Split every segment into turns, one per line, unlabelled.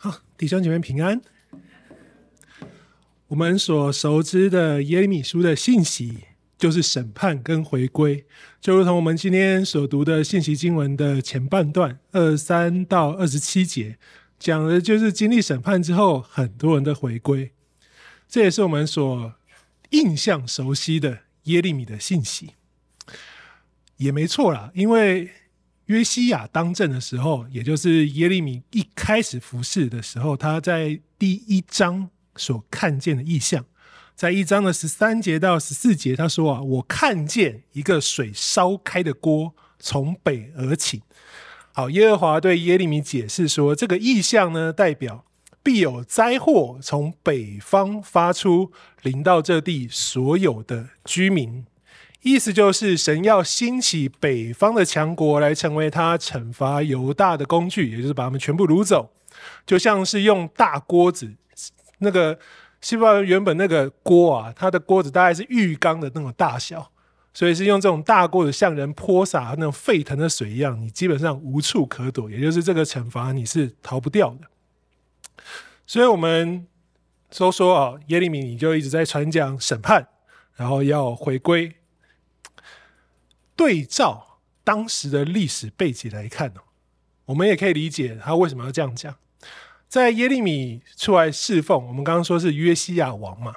好，弟兄姐妹平安。我们所熟知的耶利米书的信息，就是审判跟回归，就如同我们今天所读的信息经文的前半段二三到二十七节，讲的就是经历审判之后，很多人的回归。这也是我们所印象熟悉的耶利米的信息，也没错啦，因为约西亚当政的时候，也就是耶利米一开始服侍的时候，他在第一章。所看见的异象，在一章的十三节到十四节，他说啊，我看见一个水烧开的锅从北而起。好，耶和华对耶利米解释说，这个异象呢，代表必有灾祸从北方发出，临到这地所有的居民。意思就是神要兴起北方的强国来成为他惩罚犹大的工具，也就是把他们全部掳走，就像是用大锅子。那个希伯来原本那个锅啊，它的锅子大概是浴缸的那种大小，所以是用这种大锅子向人泼洒那种沸腾的水一样，你基本上无处可躲，也就是这个惩罚你是逃不掉的。所以我们都说啊，耶利米你就一直在传讲审判，然后要回归。对照当时的历史背景来看呢，我们也可以理解他为什么要这样讲。在耶利米出来侍奉，我们刚刚说是约西亚王嘛。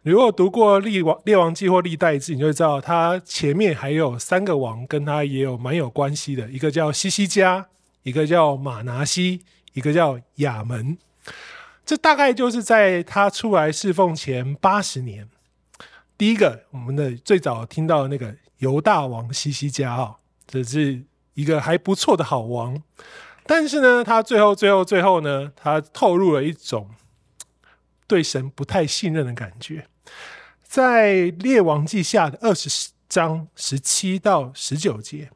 如果读过《列王列王记》或《历代志》，你就会知道他前面还有三个王跟他也有蛮有关系的，一个叫西西家，一个叫马拿西，一个叫亚门。这大概就是在他出来侍奉前八十年。第一个，我们的最早听到的那个犹大王西西家啊，这是一个还不错的好王。但是呢，他最后、最后、最后呢，他透露了一种对神不太信任的感觉。在列王记下的二十章十七到十九节，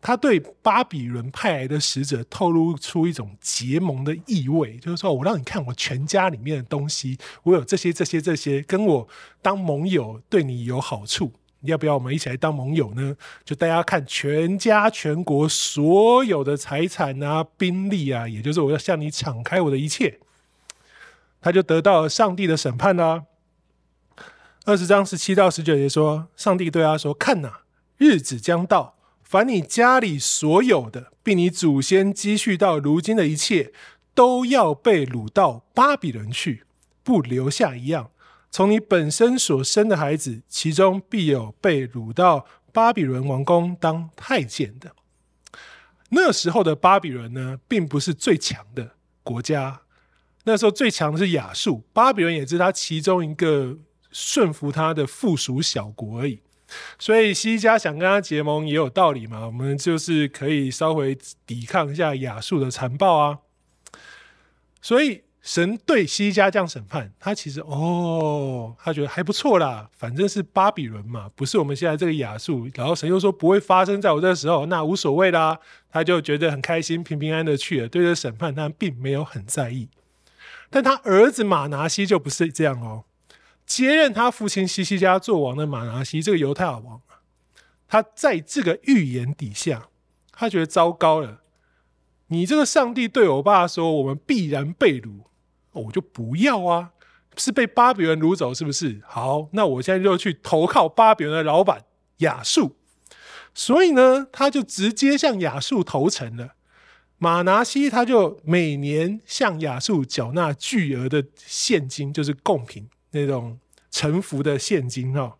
他对巴比伦派来的使者透露出一种结盟的意味，就是说我让你看我全家里面的东西，我有这些、这些、这些，跟我当盟友，对你有好处。要不要我们一起来当盟友呢？就大家看全家全国所有的财产啊、兵力啊，也就是我要向你敞开我的一切，他就得到了上帝的审判啦。二十章十七到十九节说，上帝对他说：“看呐，日子将到，凡你家里所有的，并你祖先积蓄到如今的一切，都要被掳到巴比伦去，不留下一样。”从你本身所生的孩子，其中必有被掳到巴比伦王宫当太监的。那时候的巴比伦呢，并不是最强的国家。那时候最强的是亚述，巴比伦也是他其中一个顺服他的附属小国而已。所以西家想跟他结盟也有道理嘛，我们就是可以稍微抵抗一下亚述的残暴啊。所以。神对西西家这样审判，他其实哦，他觉得还不错啦，反正是巴比伦嘛，不是我们现在这个亚述。然后神又说不会发生在我这个时候，那无所谓啦，他就觉得很开心，平平安安的去了。对这审判，他并没有很在意。但他儿子马拿西就不是这样哦，接任他父亲西西家做王的马拿西，这个犹太王啊，他在这个预言底下，他觉得糟糕了。你这个上帝对我爸说，我们必然被掳。我就不要啊，是被巴比伦掳走是不是？好，那我现在就去投靠巴比伦的老板亚述。所以呢，他就直接向亚述投诚了。马拿西他就每年向亚述缴纳巨额的现金，就是贡品那种臣服的现金哦。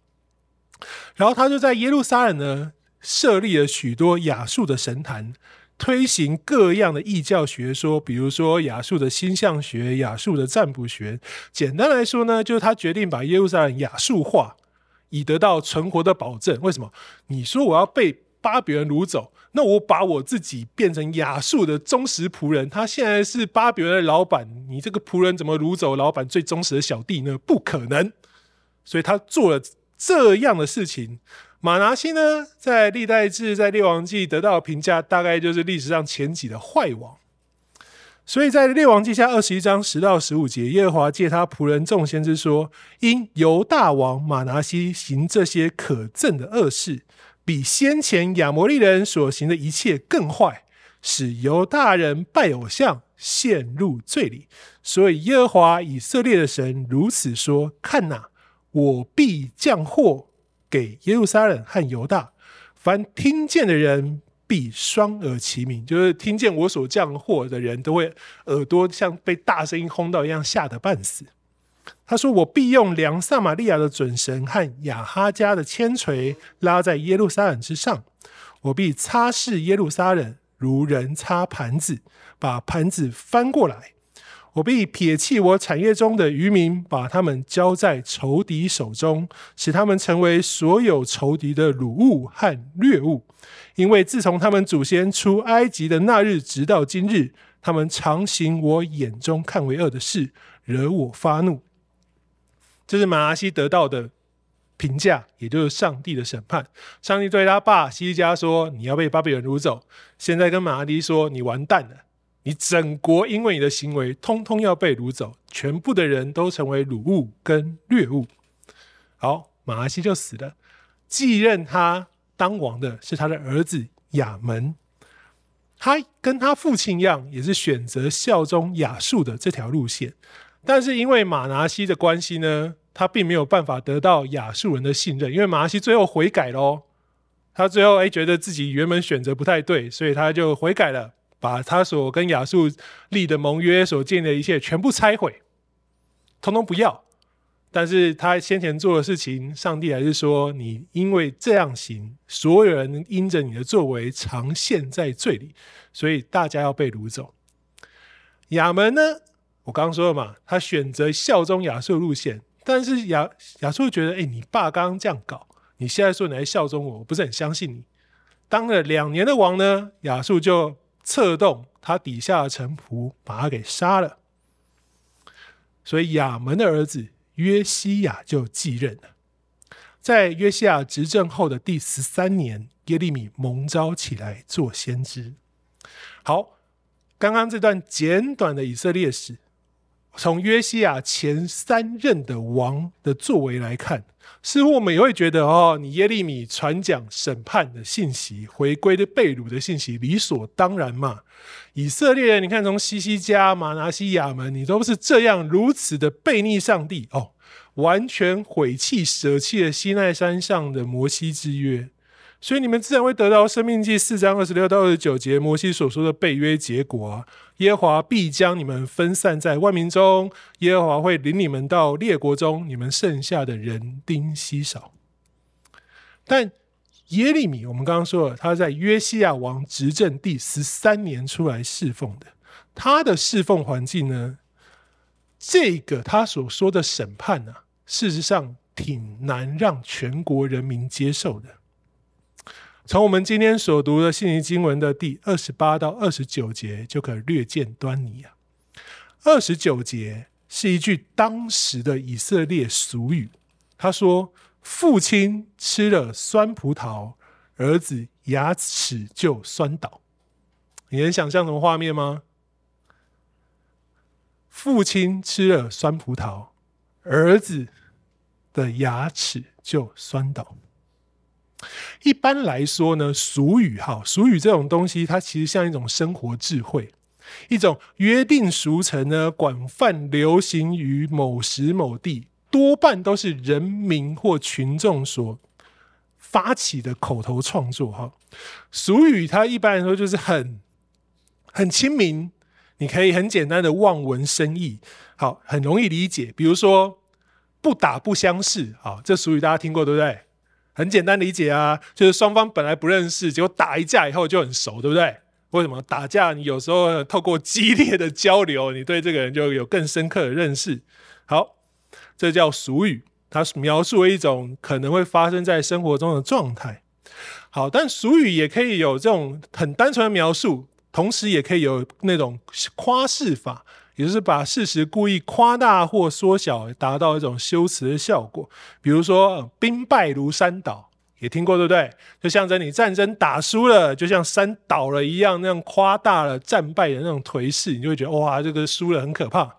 然后他就在耶路撒冷呢设立了许多亚述的神坛。推行各样的异教学说，比如说亚述的星象学、亚述的占卜学。简单来说呢，就是他决定把耶路撒冷亚述化，以得到存活的保证。为什么？你说我要被巴比伦掳走，那我把我自己变成亚述的忠实仆人。他现在是巴比伦的老板，你这个仆人怎么掳走老板最忠实的小弟呢？不可能。所以他做了这样的事情。马拿西呢，在历代志、在列王记得到的评价，大概就是历史上前几的坏王。所以在列王记下二十一章十到十五节，耶和华借他仆人众先知说：因犹大王马拿西行这些可憎的恶事，比先前亚摩利人所行的一切更坏，使犹大人拜偶像，陷入罪里。所以耶和华以色列的神如此说：看哪，我必降祸给耶路撒冷和犹大，凡听见的人必双耳齐鸣，就是听见我所降祸的人都会耳朵像被大声音轰到一样，吓得半死。他说：“我必用量撒玛利亚的准绳和亚哈家的铅锤拉在耶路撒冷之上，我必擦拭耶路撒冷。”如人擦盘子，把盘子翻过来。我必撇弃我产业中的渔民，把他们交在仇敌手中，使他们成为所有仇敌的掳物和掠物。因为自从他们祖先出埃及的那日，直到今日，他们常行我眼中看为恶的事，惹我发怒。这是马拿西得到的。评价，也就是上帝的审判。上帝对他爸西西家说：“你要被巴比伦掳走。”现在跟马拿西说：“你完蛋了，你整国因为你的行为，通通要被掳走，全部的人都成为掳物跟掠物。”好，马拿西就死了。继任他当王的是他的儿子亚门，他跟他父亲一样，也是选择效忠亚述的这条路线。但是因为马拿西的关系呢，他并没有办法得到亚述人的信任，因为马拿西最后悔改喽。他最后哎，觉得自己原本选择不太对，所以他就悔改了，把他所跟亚述立的盟约、所建的一切全部拆毁，通通不要。但是他先前做的事情，上帝还是说：你因为这样行，所有人因着你的作为常陷在罪里，所以大家要被掳走。亚门呢？我刚刚说了嘛，他选择效忠亚述路线。但是亚亚述觉得，哎、你爸刚刚这样搞，你现在说你来效忠我，我不是很相信你。当了两年的王呢，亚述就策动他底下的臣仆，把他给杀了。所以亚门的儿子约西亚就继任了。在约西亚执政后的第十三年，耶利米蒙召起来做先知。好，刚刚这段简短的以色列史。从约西亚前三任的王的作为来看，似乎我们也会觉得哦，你耶利米传讲审判的信息、回归的被掳的信息，理所当然嘛。以色列人，你看从西西家、马拿西亚们，你都是这样如此的悖逆上帝哦，完全毁弃、舍弃了西奈山上的摩西之约。所以你们自然会得到《生命记》四章二十六到二十九节摩西所说的背约结果啊。耶和华必将你们分散在万民中，耶和华会领你们到列国中，你们剩下的人丁稀少。但耶利米，我们刚刚说了，他在约西亚王执政第十三年出来侍奉的，他的侍奉环境呢，这个他所说的审判呢、啊，事实上挺难让全国人民接受的。从我们今天所读的信息经文的第二十八到二十九节，就可略见端倪啊。二十九节是一句当时的以色列俗语，他说：“父亲吃了酸葡萄，儿子牙齿就酸倒。”你能想象什么画面吗？父亲吃了酸葡萄，儿子的牙齿就酸倒。一般来说呢，俗语哈，俗语这种东西，它其实像一种生活智慧，一种约定俗成呢，广泛流行于某时某地，多半都是人民或群众所发起的口头创作哈。俗语它一般来说就是很很亲民，你可以很简单的望文生义，好，很容易理解。比如说“不打不相识”，好，这俗语大家听过对不对？很简单理解啊，就是双方本来不认识，结果打一架以后就很熟，对不对？为什么打架？你有时候透过激烈的交流，你对这个人就有更深刻的认识。好，这叫俗语，它描述了一种可能会发生在生活中的状态。好，但俗语也可以有这种很单纯的描述，同时也可以有那种夸饰法。也就是把事实故意夸大或缩小，达到一种修辞的效果。比如说“兵败如山倒”，也听过对不对？就象征你战争打输了，就像山倒了一样，那样夸大了战败的那种颓势，你就会觉得哇，这个输了很可怕。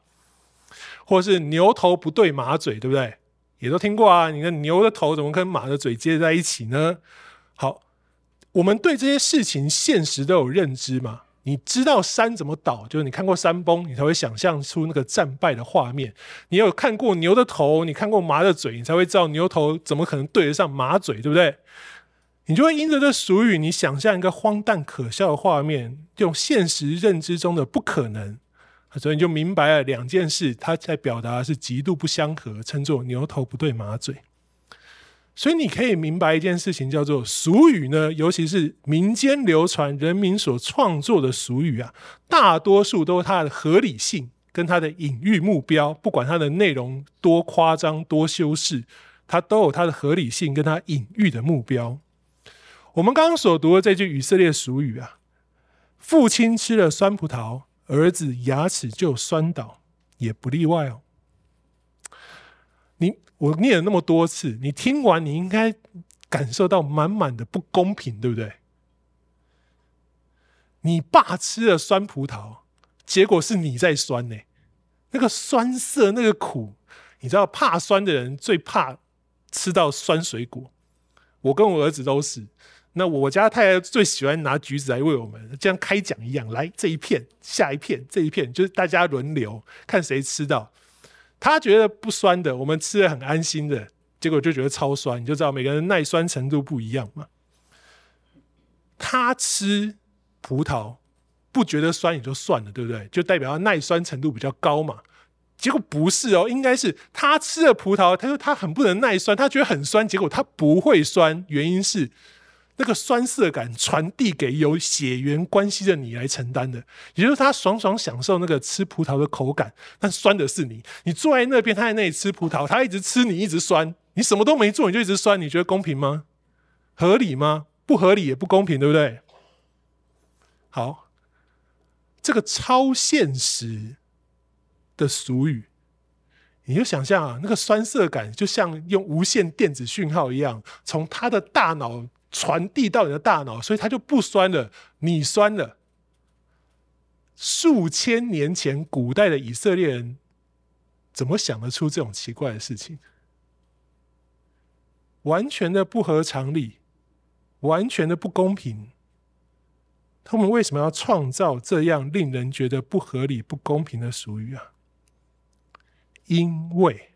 或是“牛头不对马嘴”，对不对？也都听过啊。你看牛的头怎么跟马的嘴接在一起呢？好，我们对这些事情现实都有认知嘛。你知道山怎么倒，就是你看过山崩，你才会想象出那个战败的画面。你有看过牛的头，你看过马的嘴，你才会知道牛头怎么可能对得上马嘴，对不对？你就会因着这俗语，你想象一个荒诞可笑的画面，用现实认知中的不可能，所以你就明白了两件事，它在表达的是极度不相合，称作牛头不对马嘴。所以你可以明白一件事情，叫做俗语呢，尤其是民间流传、人民所创作的俗语啊，大多数都是它的合理性跟它的隐喻目标，不管它的内容多夸张、多修饰，它都有它的合理性跟它隐喻的目标。我们刚刚所读的这句以色列俗语啊，父亲吃了酸葡萄，儿子牙齿就酸倒，也不例外哦。你我念了那么多次，你听完你应该感受到满满的不公平，对不对？你爸吃了酸葡萄，结果是你在酸呢、那个酸涩，那个苦，你知道怕酸的人最怕吃到酸水果。我跟我儿子都是，那我家太太最喜欢拿橘子来喂我们，就像开奖一样，来这一片，下一片，这一片，就是大家轮流看谁吃到。他觉得不酸的，我们吃得很安心的，结果就觉得超酸，你就知道每个人耐酸程度不一样嘛。他吃葡萄不觉得酸也就算了，对不对？就代表他耐酸程度比较高嘛。结果不是哦，应该是他吃了葡萄，他说他很不能耐酸，他觉得很酸，结果他不会酸，原因是。那个酸涩感传递给有血缘关系的你来承担的，也就是他爽爽享受那个吃葡萄的口感，但酸的是你。你坐在那边，他在那里吃葡萄，他一直吃，你一直酸，你什么都没做，你就一直酸，你觉得公平吗？合理吗？不合理也不公平，对不对？好，这个超现实的俗语，你就想象啊，那个酸涩感就像用无线电子讯号一样，从他的大脑。传递到你的大脑，所以它就不酸了。你酸了。数千年前，古代的以色列人怎么想得出这种奇怪的事情？完全的不合常理，完全的不公平。他们为什么要创造这样令人觉得不合理、不公平的俗语啊？因为。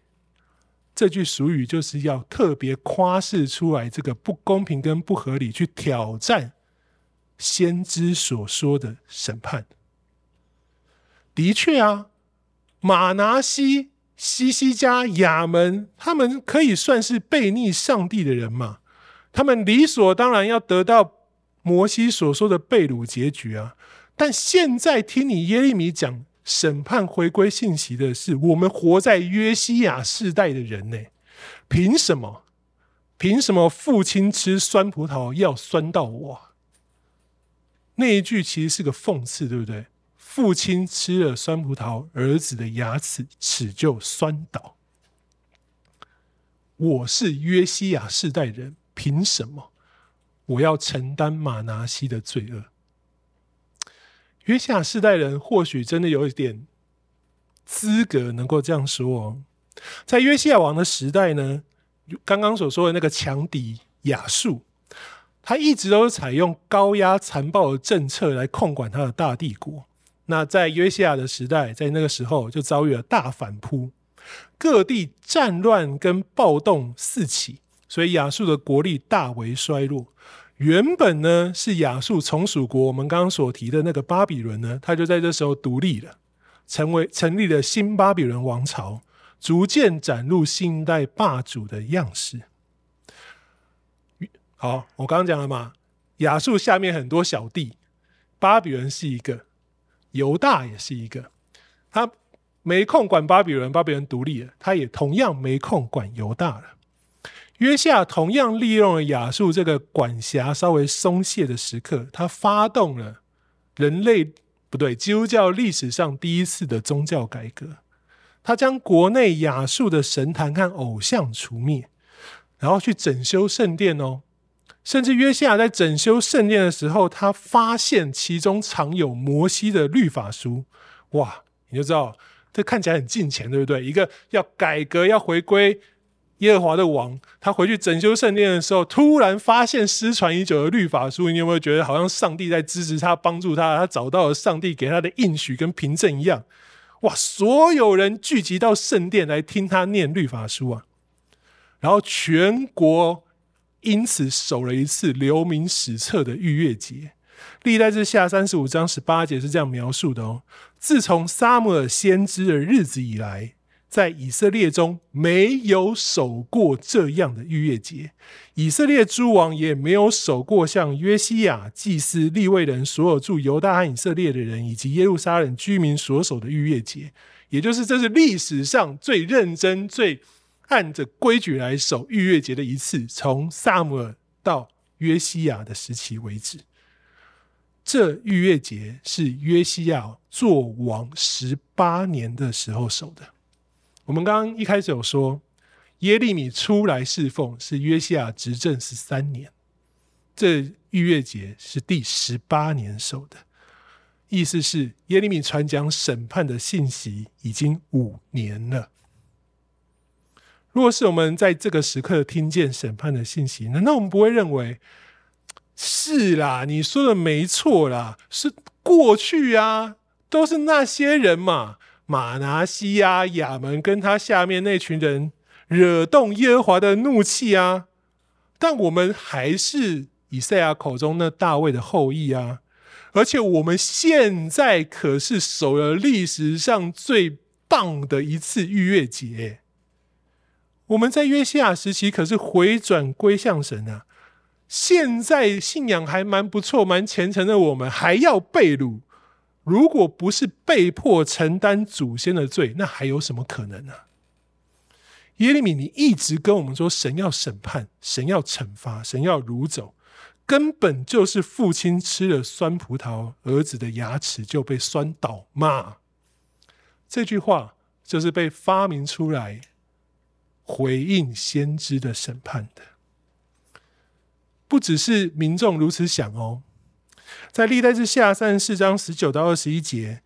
这句俗语就是要特别夸示出来这个不公平跟不合理，去挑战先知所说的审判。的确啊，马拿西、西西家、亚门，他们可以算是悖逆上帝的人嘛？他们理所当然要得到摩西所说的被掳结局啊！但现在听你耶利米讲。审判回归信息的是我们活在约西亚世代的人呢？凭什么？凭什么父亲吃酸葡萄要酸到我？那一句其实是个讽刺，对不对？父亲吃了酸葡萄，儿子的牙齿齿就酸倒。我是约西亚世代人，凭什么我要承担马拿西的罪恶？约西亚世代人或许真的有一点资格能够这样说哦。在约西亚王的时代呢，刚刚所说的那个强敌亚述，他一直都是采用高压残暴的政策来控管他的大帝国。那在约西亚的时代，在那个时候就遭遇了大反扑，各地战乱跟暴动四起，所以亚述的国力大为衰落。原本呢是亚述从属国，我们刚刚所提的那个巴比伦呢，他就在这时候独立了，成为成立了新巴比伦王朝，逐渐展露新一代霸主的样式。好，我刚刚讲了嘛，亚述下面很多小弟，巴比伦是一个，犹大也是一个，他没空管巴比伦，巴比伦独立了，他也同样没空管犹大了。约西亚同样利用了亚述这个管辖稍微松懈的时刻，他发动了人类不对，基督教历史上第一次的宗教改革。他将国内亚述的神坛和偶像除灭，然后去整修圣殿哦。甚至约西亚在整修圣殿的时候，他发现其中藏有摩西的律法书。哇，你就知道这看起来很近前，对不对？一个要改革、要回归。耶和华的王，他回去整修圣殿的时候，突然发现失传已久的律法书，你有没有觉得好像上帝在支持他、帮助他？他找到了上帝给他的应许跟凭证一样。哇！所有人聚集到圣殿来听他念律法书啊，然后全国因此守了一次留名史册的逾越节。历代志下三十五章十八节是这样描述的哦：自从撒母耳先知的日子以来。在以色列中没有守过这样的逾越节，以色列诸王也没有守过像约西亚祭司、利未人、所有住犹大和以色列的人以及耶路撒冷居民所守的逾越节，也就是这是历史上最认真、最按着规矩来守逾越节的一次，从撒母耳到约西亚的时期为止。这逾越节是约西亚做王十八年的时候守的。我们刚刚一开始有说，耶利米出来侍奉是约西亚执政十三年，这逾越节是第十八年守的，意思是耶利米传讲审判的信息已经五年了。如果是我们在这个时刻听见审判的信息，难道我们不会认为是啦？你说的没错啦，是过去啊，都是那些人嘛。马拿西亚、亚门跟他下面那群人惹动耶和华的怒气啊！但我们还是以赛亚口中那大卫的后裔啊！而且我们现在可是守了历史上最棒的一次逾越节。我们在约西亚时期可是回转归向神啊！现在信仰还蛮不错、蛮虔诚的，我们还要被掳。如果不是被迫承担祖先的罪，那还有什么可能呢？耶利米，你一直跟我们说，神要审判，神要惩罚，神要掳走，根本就是父亲吃了酸葡萄，儿子的牙齿就被酸倒嘛。这句话就是被发明出来回应先知的审判的，不只是民众如此想哦。在历代志下三十四章十九到二十一节，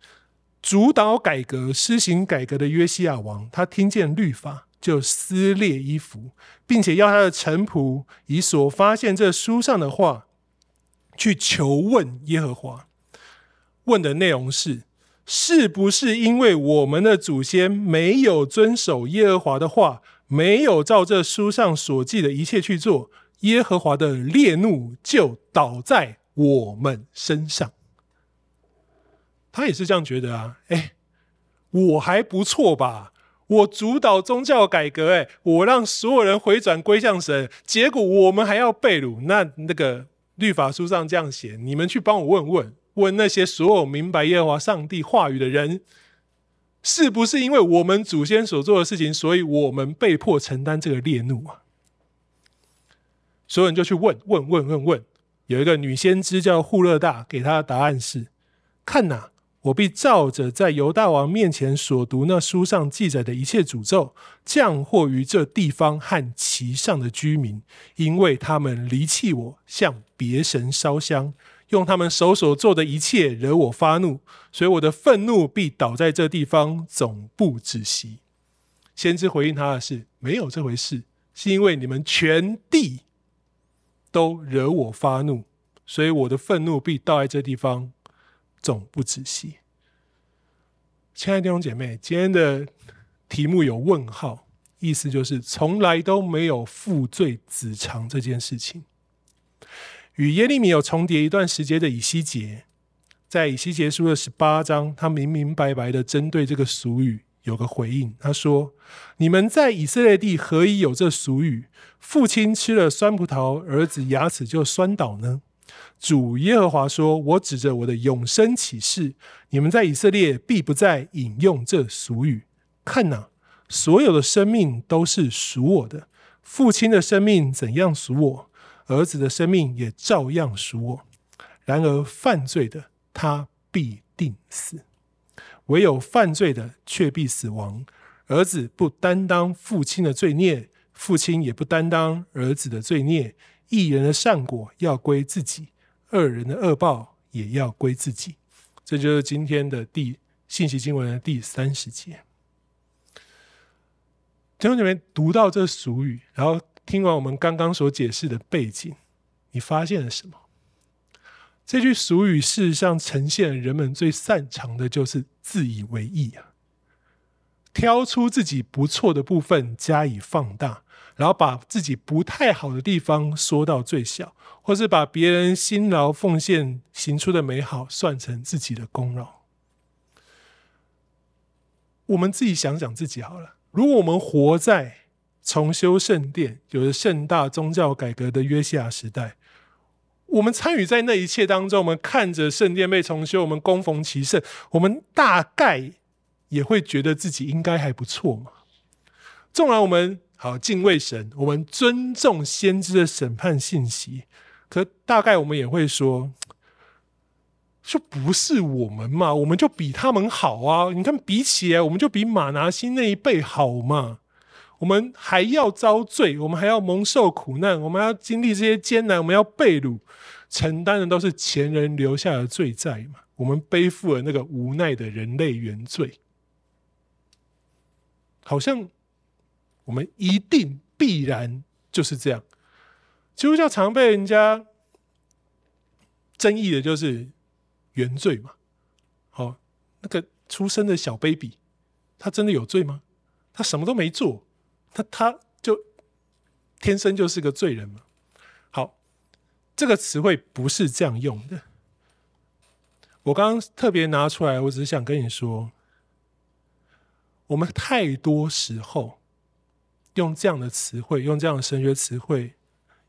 主导改革、施行改革的约西亚王，他听见律法就撕裂衣服，并且要他的臣仆以所发现这书上的话去求问耶和华。问的内容是：是不是因为我们的祖先没有遵守耶和华的话，没有照这书上所记的一切去做，耶和华的烈怒就倒在我们身上，他也是这样觉得啊。哎，我还不错吧？我主导宗教改革，哎，我让所有人回转归向神，结果我们还要被掳。那那个律法书上这样写，你们去帮我问问，问那些所有明白耶和华上帝话语的人，是不是因为我们祖先所做的事情，所以我们被迫承担这个烈怒啊？所有人就去问问问问问。有一个女先知叫户勒大，给她的答案是：看哪，我必照着在犹大王面前所读那书上记载的一切诅咒，降祸于这地方和其上的居民，因为他们离弃我，向别神烧香，用他们手所做的一切惹我发怒，所以我的愤怒必倒在这地方，总不止息。先知回应他的是：没有这回事，是因为你们全地。都惹我发怒，所以我的愤怒必倒在这地方，总不止息。亲爱的弟兄姐妹，今天的题目有问号，意思就是从来都没有父罪子偿这件事情。与耶利米有重叠一段时间的以西结，在以西结书的十八章，他明明白白的针对这个俗语。有个回应，他说：“你们在以色列地何以有这俗语？父亲吃了酸葡萄，儿子牙齿就酸倒呢？”主耶和华说：“我指着我的永生起誓，你们在以色列必不再引用这俗语。看哪，所有的生命都是属我的，父亲的生命怎样属我，儿子的生命也照样属我。然而犯罪的，他必定死。”唯有犯罪的，却必死亡。儿子不担当父亲的罪孽，父亲也不担当儿子的罪孽。一人的善果要归自己，二人的恶报也要归自己。这就是今天的第信息经文的第三十节。弟兄姐妹读到这俗语，然后听完我们刚刚所解释的背景，你发现了什么？这句俗语事实上呈现人们最擅长的就是自以为意啊，挑出自己不错的部分加以放大，然后把自己不太好的地方缩到最小，或是把别人辛劳奉献行出的美好算成自己的功劳。我们自己想想自己好了，如果我们活在重修圣殿、有着盛大宗教改革的约西亚时代，我们参与在那一切当中，我们看着圣殿被重修，我们恭逢其盛，我们大概也会觉得自己应该还不错嘛。纵然我们好敬畏神，我们尊重先知的审判信息，可大概我们也会说，就不是我们嘛，我们就比他们好啊！你看比起来，我们就比马拿西那一辈好嘛。我们还要遭罪，我们还要蒙受苦难，我们要经历这些艰难，我们要被掳，承担的都是前人留下的罪债嘛。我们背负了那个无奈的人类原罪，好像。我们一定必然就是这样。基督教常被人家争议的就是原罪嘛。好，那个出生的小 baby，他真的有罪吗？他什么都没做，他他就天生就是个罪人嘛。好，这个词汇不是这样用的。我刚刚特别拿出来，我只是想跟你说，我们太多时候。用这样的词汇，用这样的神学词汇，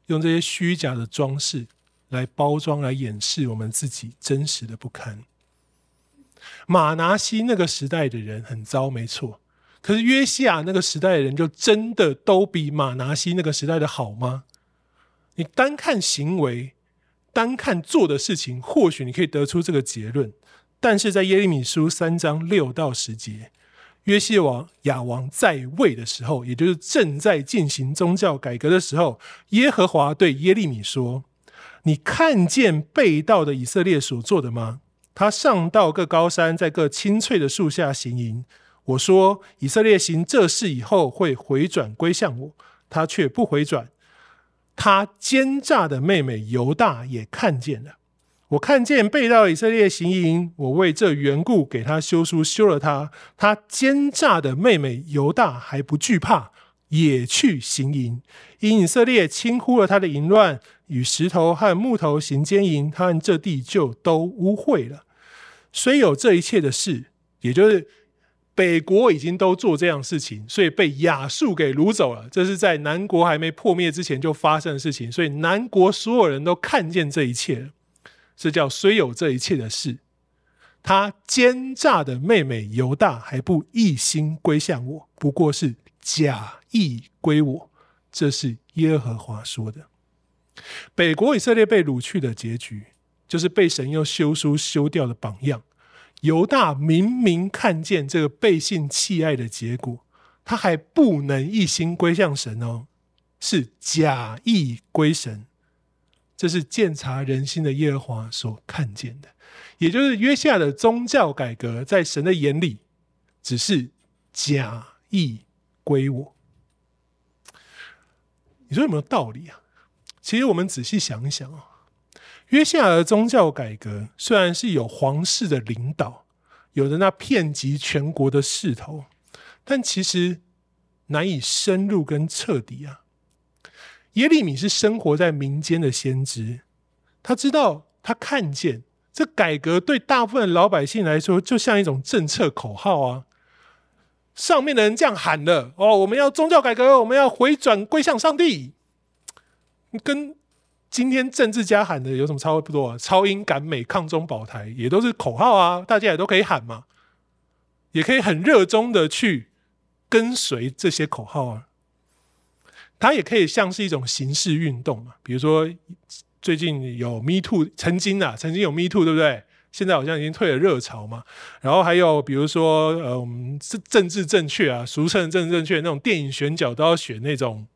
用这些虚假的装饰来包装、来掩饰我们自己真实的不堪。马拿西那个时代的人很糟，没错。可是约西亚那个时代的人，就真的都比马拿西那个时代的好吗？你单看行为，单看做的事情，或许你可以得出这个结论。但是在耶利米书三章六到十节。约西王亚王在位的时候，也就是正在进行宗教改革的时候，耶和华对耶利米说：“你看见被盗的以色列所做的吗？他上到各高山，在各青翠的树下行营。我说以色列行这事以后会回转归向我，他却不回转。他奸诈的妹妹犹大也看见了。”我看见背道以色列行营，我为这缘故给他休书，休了他。他奸诈的妹妹犹大还不惧怕，也去行营。因以色列轻忽了他的淫乱，与石头和木头行奸淫，他和这地就都污秽了。虽有这一切的事，也就是北国已经都做这样事情，所以被亚述给掳走了。这是在南国还没破灭之前就发生的事情，所以南国所有人都看见这一切了。这叫虽有这一切的事，他奸诈的妹妹犹大还不一心归向我，不过是假意归我。这是耶和华说的。北国以色列被掳去的结局，就是被神用休书休掉的榜样。犹大明明看见这个背信弃爱的结果，他还不能一心归向神哦，是假意归神。这是鉴察人心的耶和华所看见的，也就是约西亚的宗教改革，在神的眼里只是假意归我。你说有没有道理啊？其实我们仔细想一想啊，约西亚的宗教改革虽然是有皇室的领导，有着那遍及全国的势头，但其实难以深入跟彻底啊。耶利米是生活在民间的先知，他知道，他看见这改革对大部分老百姓来说，就像一种政策口号啊。上面的人这样喊的哦，我们要宗教改革，我们要回转归向上帝，跟今天政治家喊的有什么差不多啊？超英赶美、抗中保台，也都是口号啊，大家也都可以喊嘛，也可以很热衷的去跟随这些口号啊。它也可以像是一种形式运动嘛，比如说最近有 Me Too，曾经啊，曾经有 Me Too，对不对？现在好像已经退了热潮嘛。然后还有比如说，呃，我们政政治正确啊，俗称政治正确那种电影选角都要选那种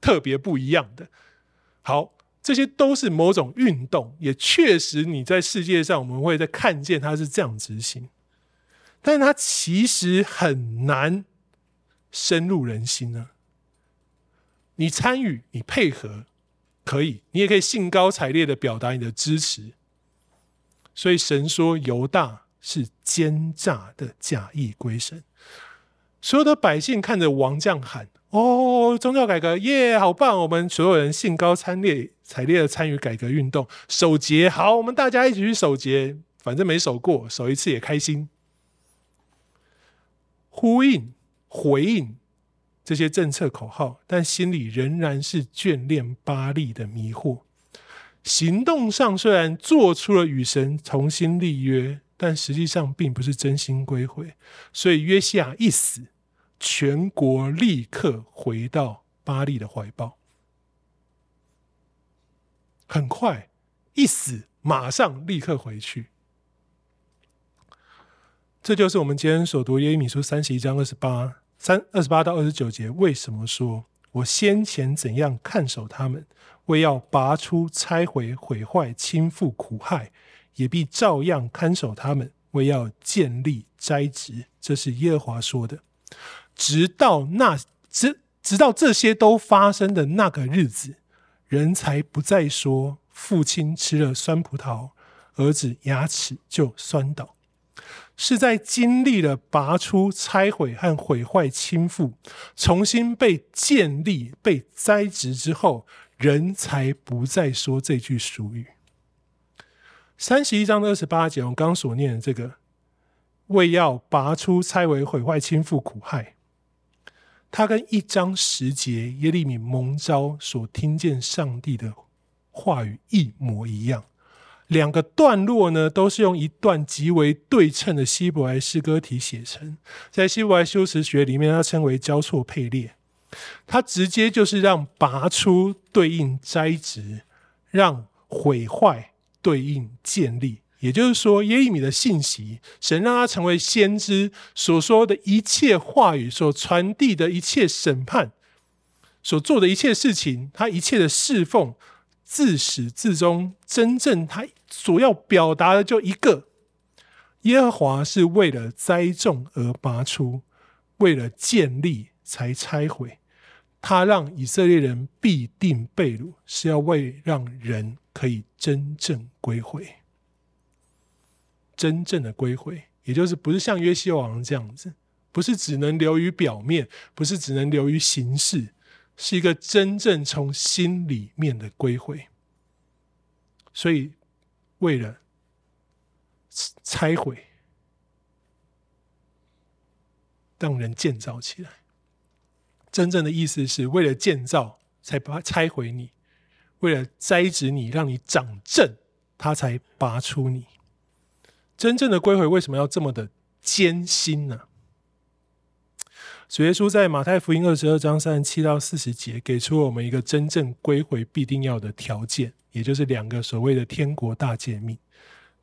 特别不一样的。好，这些都是某种运动，也确实你在世界上我们会在看见它是这样执行，但是它其实很难深入人心呢？你参与，你配合，可以，你也可以兴高采烈的表达你的支持。所以神说犹大是奸诈的假意归神。所有的百姓看着王将喊：“哦，宗教改革耶，好棒！”我们所有人兴高采烈、采烈的参与改革运动，守节好，我们大家一起去守节，反正没守过，守一次也开心。呼应、回应这些政策口号，但心里仍然是眷恋巴力的迷惑。行动上虽然做出了与神重新立约。但实际上并不是真心归回，所以约西亚一死，全国立刻回到巴力的怀抱。很快一死，马上立刻回去。这就是我们今天所读耶米书三十一章二十八三二十八到二十九节。为什么说我先前怎样看守他们，为要拔出、拆毁、毁坏、倾覆、苦害？也必照样看守他们，为要建立栽植。这是耶和华说的。直到那直直到这些都发生的那个日子，人才不再说父亲吃了酸葡萄，儿子牙齿就酸倒。是在经历了拔出、拆毁和毁坏、倾覆，重新被建立、被栽植之后，人才不再说这句俗语。三十一章的二十八节，我刚刚所念的这个，为要拔出、拆毁、毁坏、倾覆、苦害，它跟一章十节耶利米蒙召所听见上帝的话语一模一样。两个段落呢，都是用一段极为对称的希伯来诗歌体写成，在希伯来修辞学里面，它称为交错配列。它直接就是让拔出对应栽植，让毁坏。对应建立，也就是说，耶利米的信息，神让他成为先知所说的一切话语，所传递的一切审判，所做的一切事情，他一切的侍奉，自始至终，真正他所要表达的就一个：耶和华是为了栽种而拔出，为了建立才拆毁。他让以色列人必定被掳，是要为让人可以真正归回，真正的归回，也就是不是像约西王这样子，不是只能流于表面，不是只能流于形式，是一个真正从心里面的归回。所以，为了拆毁，让人建造起来。真正的意思是为了建造，才把它拆毁你；为了栽植你，让你长正，他才拔出你。真正的归回为什么要这么的艰辛呢？主耶稣在马太福音二十二章三十七到四十节，给出我们一个真正归回必定要的条件，也就是两个所谓的天国大诫命：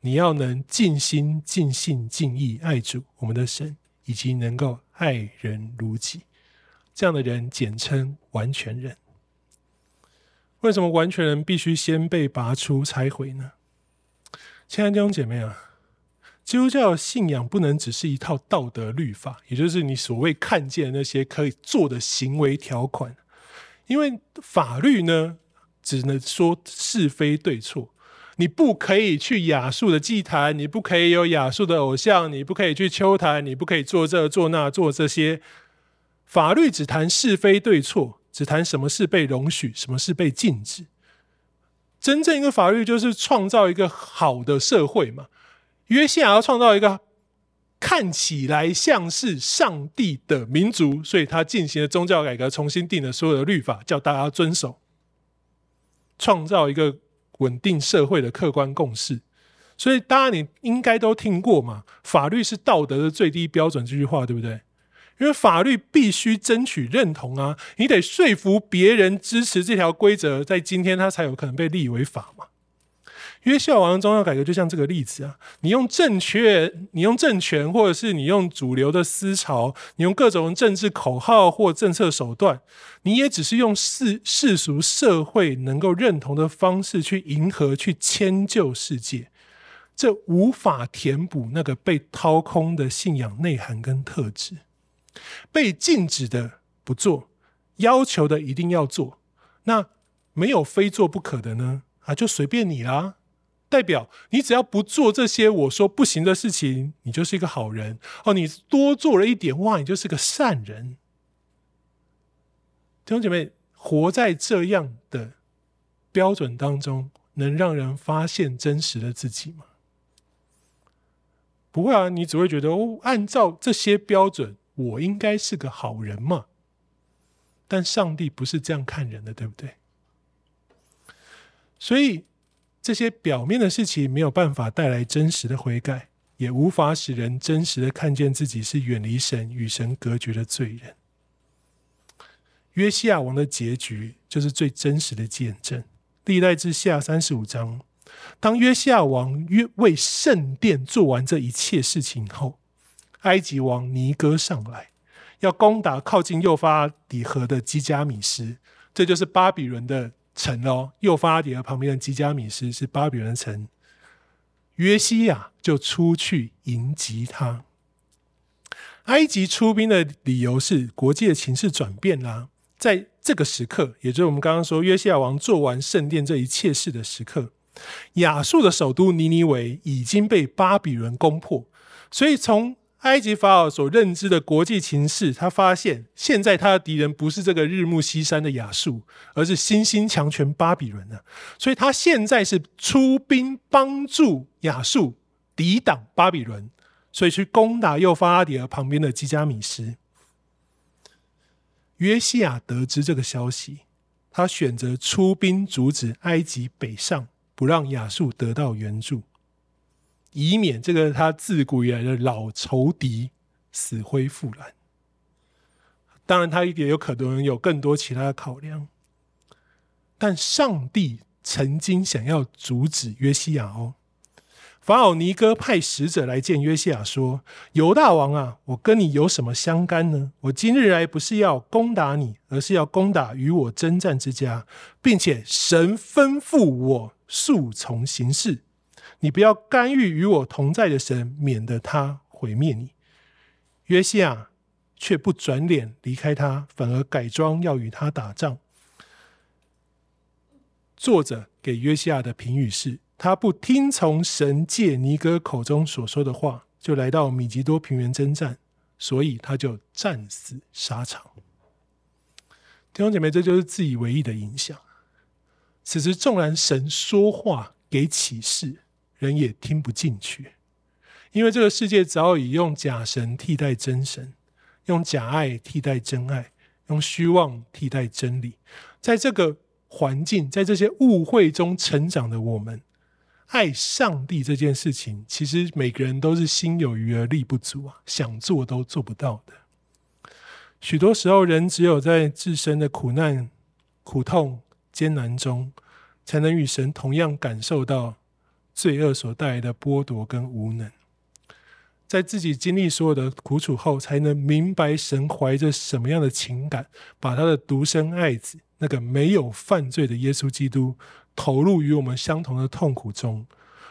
你要能尽心、尽性、尽意爱主我们的神，以及能够爱人如己。这样的人简称完全人。为什么完全人必须先被拔出、拆毁呢？亲爱的弟兄姐妹啊，基督教信仰不能只是一套道德律法，也就是你所谓看见那些可以做的行为条款。因为法律呢，只能说是非对错。你不可以去亚述的祭坛，你不可以有亚述的偶像，你不可以去丘坛，你不可以做这做那做这些。法律只谈是非对错，只谈什么是被容许，什么是被禁止。真正一个法律就是创造一个好的社会嘛。约西亚要创造一个看起来像是上帝的民族，所以他进行了宗教改革，重新定了所有的律法，叫大家遵守，创造一个稳定社会的客观共识。所以，大家你应该都听过嘛，“法律是道德的最低标准”这句话，对不对？因为法律必须争取认同啊，你得说服别人支持这条规则，在今天它才有可能被立为法嘛。约西亚王的宗教改革就像这个例子啊，你用正确，你用政权，或者是你用主流的思潮，你用各种政治口号或政策手段，你也只是用世世俗社会能够认同的方式去迎合、去迁就世界，这无法填补那个被掏空的信仰内涵跟特质。被禁止的不做，要求的一定要做。那没有非做不可的呢？啊，就随便你啦。代表你只要不做这些我说不行的事情，你就是一个好人哦。你多做了一点，哇，你就是个善人。弟兄姐妹，活在这样的标准当中，能让人发现真实的自己吗？不会啊，你只会觉得哦，按照这些标准，我应该是个好人嘛。但上帝不是这样看人的，对不对？所以。这些表面的事情没有办法带来真实的悔改，也无法使人真实的看见自己是远离神、与神隔绝的罪人。约西亚王的结局就是最真实的见证。历代志下三十五章，当约西亚王约为圣殿做完这一切事情后，埃及王尼哥上来，要攻打靠近幼发底河的基加米斯，这就是巴比伦的。城哦，幼发拉底河旁边的吉加米斯是巴比伦城。约西亚就出去迎击他。埃及出兵的理由是国际的情势转变啦、在这个时刻，也就是我们刚刚说约西亚王做完圣殿这一切事的时刻，亚述的首都尼尼微已经被巴比伦攻破，所以从埃及法老所认知的国际情势，他发现现在他的敌人不是这个日暮西山的亚述，而是新兴强权巴比伦呢。所以他现在是出兵帮助亚述抵挡巴比伦，所以去攻打幼发拉底河旁边的基加米斯。约西亚得知这个消息，他选择出兵阻止埃及北上，不让亚述得到援助。以免这个他自古以来的老仇敌死灰复燃。当然，他也有可能有更多其他的考量。但上帝曾经想要阻止约西亚哦。法老尼哥派使者来见约西亚，说：“犹大王啊，我跟你有什么相干呢？我今日来不是要攻打你，而是要攻打与我征战之家，并且神吩咐我速从行事。”你不要干预与我同在的神，免得他毁灭你。约西亚却不转脸离开他，反而改装要与他打仗。作者给约西亚的评语是：他不听从神借尼哥口中所说的话，就来到米吉多平原征战，所以他就战死沙场。弟兄姐妹，这就是自以为意的影响。此时纵然神说话给启示。人也听不进去，因为这个世界早已用假神替代真神，用假爱替代真爱，用虚妄替代真理。在这个环境，在这些误会中成长的我们，爱上帝这件事情，其实每个人都是心有余而力不足啊，想做都做不到的。许多时候，人只有在自身的苦难、苦痛、艰难中，才能与神同样感受到。罪恶所带来的剥夺跟无能，在自己经历所有的苦楚后，才能明白神怀着什么样的情感，把他的独生爱子，那个没有犯罪的耶稣基督，投入与我们相同的痛苦中。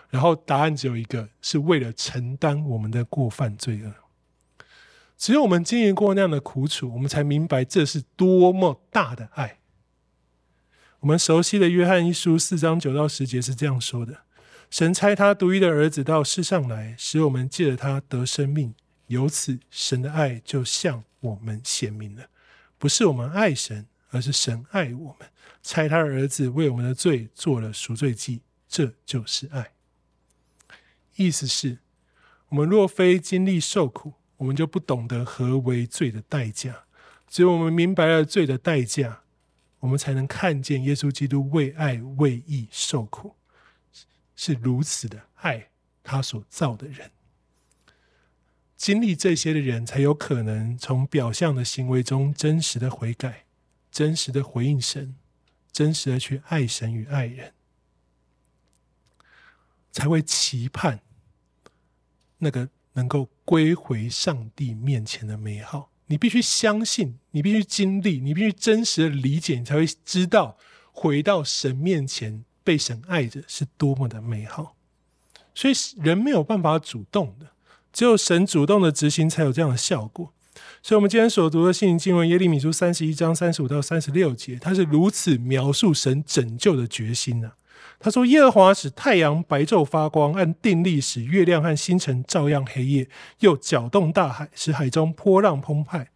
然后答案只有一个，是为了承担我们的过犯罪恶。只有我们经历过那样的苦楚，我们才明白这是多么大的爱。我们熟悉的约翰一书四章九到十节是这样说的。神差他独一的儿子到世上来，使我们借着他得生命。由此，神的爱就向我们显明了。不是我们爱神，而是神爱我们，差他的儿子为我们的罪做了赎罪祭。这就是爱。意思是，我们若非经历受苦，我们就不懂得何为罪的代价。只有我们明白了罪的代价，我们才能看见耶稣基督为爱为义受苦。是如此的爱他所造的人，经历这些的人才有可能从表象的行为中真实的悔改，真实的回应神，真实的去爱神与爱人，才会期盼那个能够归回上帝面前的美好。你必须相信，你必须经历，你必须真实的理解，你才会知道回到神面前。被神爱着是多么的美好，所以人没有办法主动的，只有神主动的执行才有这样的效果。所以，我们今天所读的信经文耶利米书三十一章三十五到三十六节，他是如此描述神拯救的决心呢、他说：“耶和华使太阳白昼发光，按定力使月亮和星辰照样黑夜，又搅动大海，使海中波浪澎湃。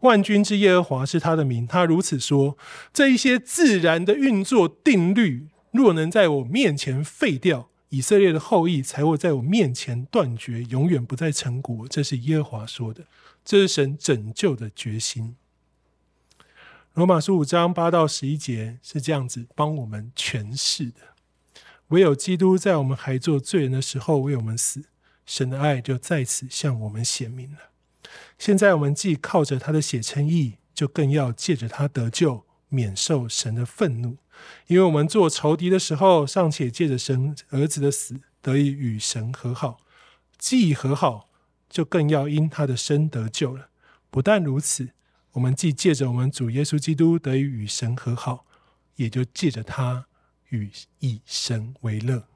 万军之耶和华是他的名。他如此说：这一些自然的运作定律，若能在我面前废掉，以色列的后裔才会在我面前断绝，永远不再成国。这是耶和华说的。”这是神拯救的决心。罗马书五章八到十一节是这样子帮我们诠释的：唯有基督在我们还做罪人的时候为我们死，神的爱就在此向我们显明了。现在我们既靠着他的血称义，就更要借着他得救，免受神的愤怒。因为我们做仇敌的时候，尚且借着神儿子的死得以与神和好，既已和好。就更要因他的生得救了。不但如此，我们既借着我们主耶稣基督得以与神和好，也就借着他与以神为乐。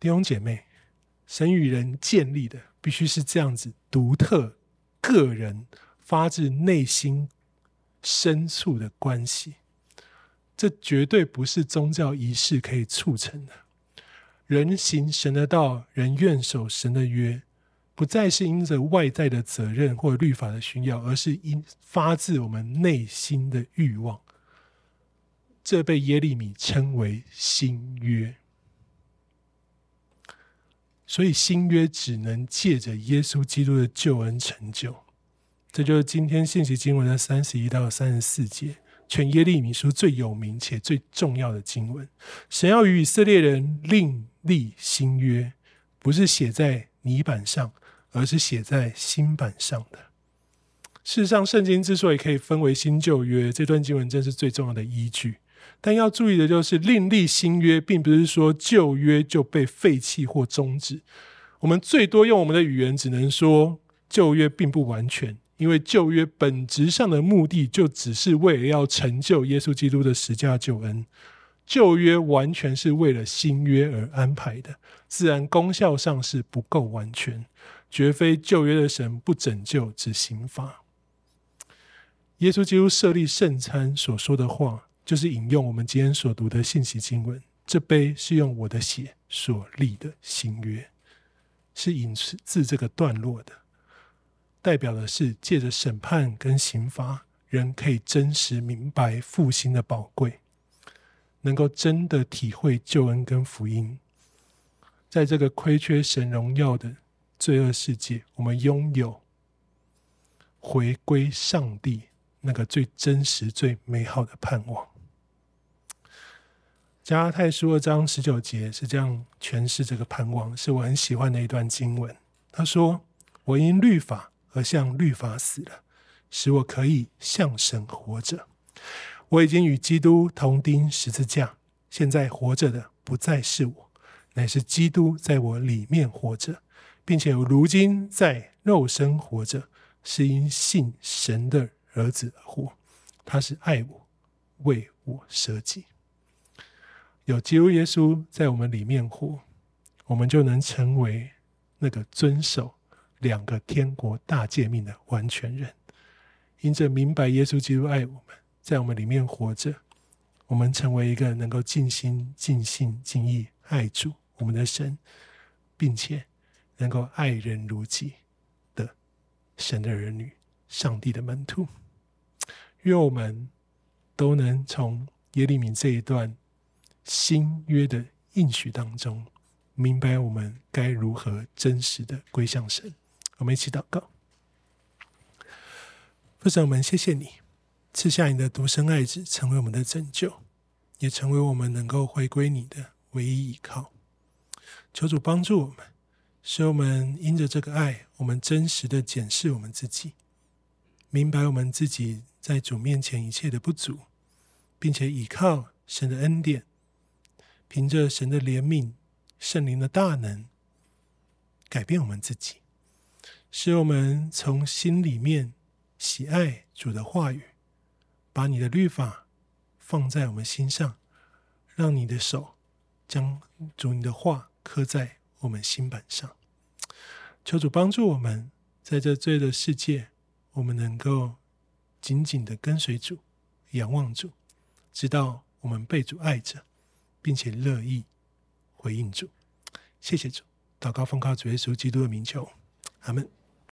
弟兄姐妹，神与人建立的必须是这样子独特、个人、发自内心深处的关系，这绝对不是宗教仪式可以促成的。人行神的道，人愿守神的约，不再是因着外在的责任或律法的需要，而是因发自我们内心的欲望。这被耶利米称为新约，所以新约只能借着耶稣基督的救恩成就。这就是今天信息经文的三十一到三十四节。全耶利米书最有名且最重要的经文，神要与以色列人另立新约，不是写在泥板上，而是写在新板上的。事实上，圣经之所以可以分为新旧约，这段经文正是最重要的依据。但要注意的就是，另立新约，并不是说旧约就被废弃或终止。我们最多用我们的语言，只能说旧约并不完全。因为旧约本质上的目的就只是为了要成就耶稣基督的十架救恩，旧约完全是为了新约而安排的，自然功效上是不够完全，绝非旧约的神不拯救只刑罚。耶稣基督设立圣餐所说的话，就是引用我们今天所读的信息经文：这杯是用我的血所立的新约，是引自这个段落的。代表的是借着审判跟刑罚，人可以真实明白复兴的宝贵，能够真的体会救恩跟福音。在这个亏缺神荣耀的罪恶世界，我们拥有回归上帝那个最真实、最美好的盼望。加拉太书二章十九节是这样诠释这个盼望，是我很喜欢的一段经文。他说：“我因律法。”而向律法死了，使我可以向神活着。我已经与基督同钉十字架，现在活着的不再是我，乃是基督在我里面活着，并且我如今在肉身活着，是因信神的儿子而活。他是爱我，为我舍己。有基督耶稣在我们里面活，我们就能成为那个遵守。两个天国大诫命的完全人，因着明白耶稣基督爱我们，在我们里面活着，我们成为一个能够尽心、尽性、尽意爱主我们的神，并且能够爱人如己的神的儿女、上帝的门徒。愿我们都能从耶利米这一段新约的应许当中，明白我们该如何真实的归向神。我们一起祷告，父神，我们谢谢你赐下你的独生爱子，成为我们的拯救，也成为我们能够回归你的唯一依靠。求主帮助我们，使我们因着这个爱，我们真实的检视我们自己，明白我们自己在主面前一切的不足，并且依靠神的恩典，凭着神的怜悯、圣灵的大能，改变我们自己。使我们从心里面喜爱主的话语，把你的律法放在我们心上，让你的手将主你的话刻在我们心板上。求主帮助我们，在这罪的世界，我们能够紧紧的跟随主，仰望主，直到我们被主爱着，并且乐意回应主。谢谢主，祷告奉靠主耶稣基督的名求，阿门。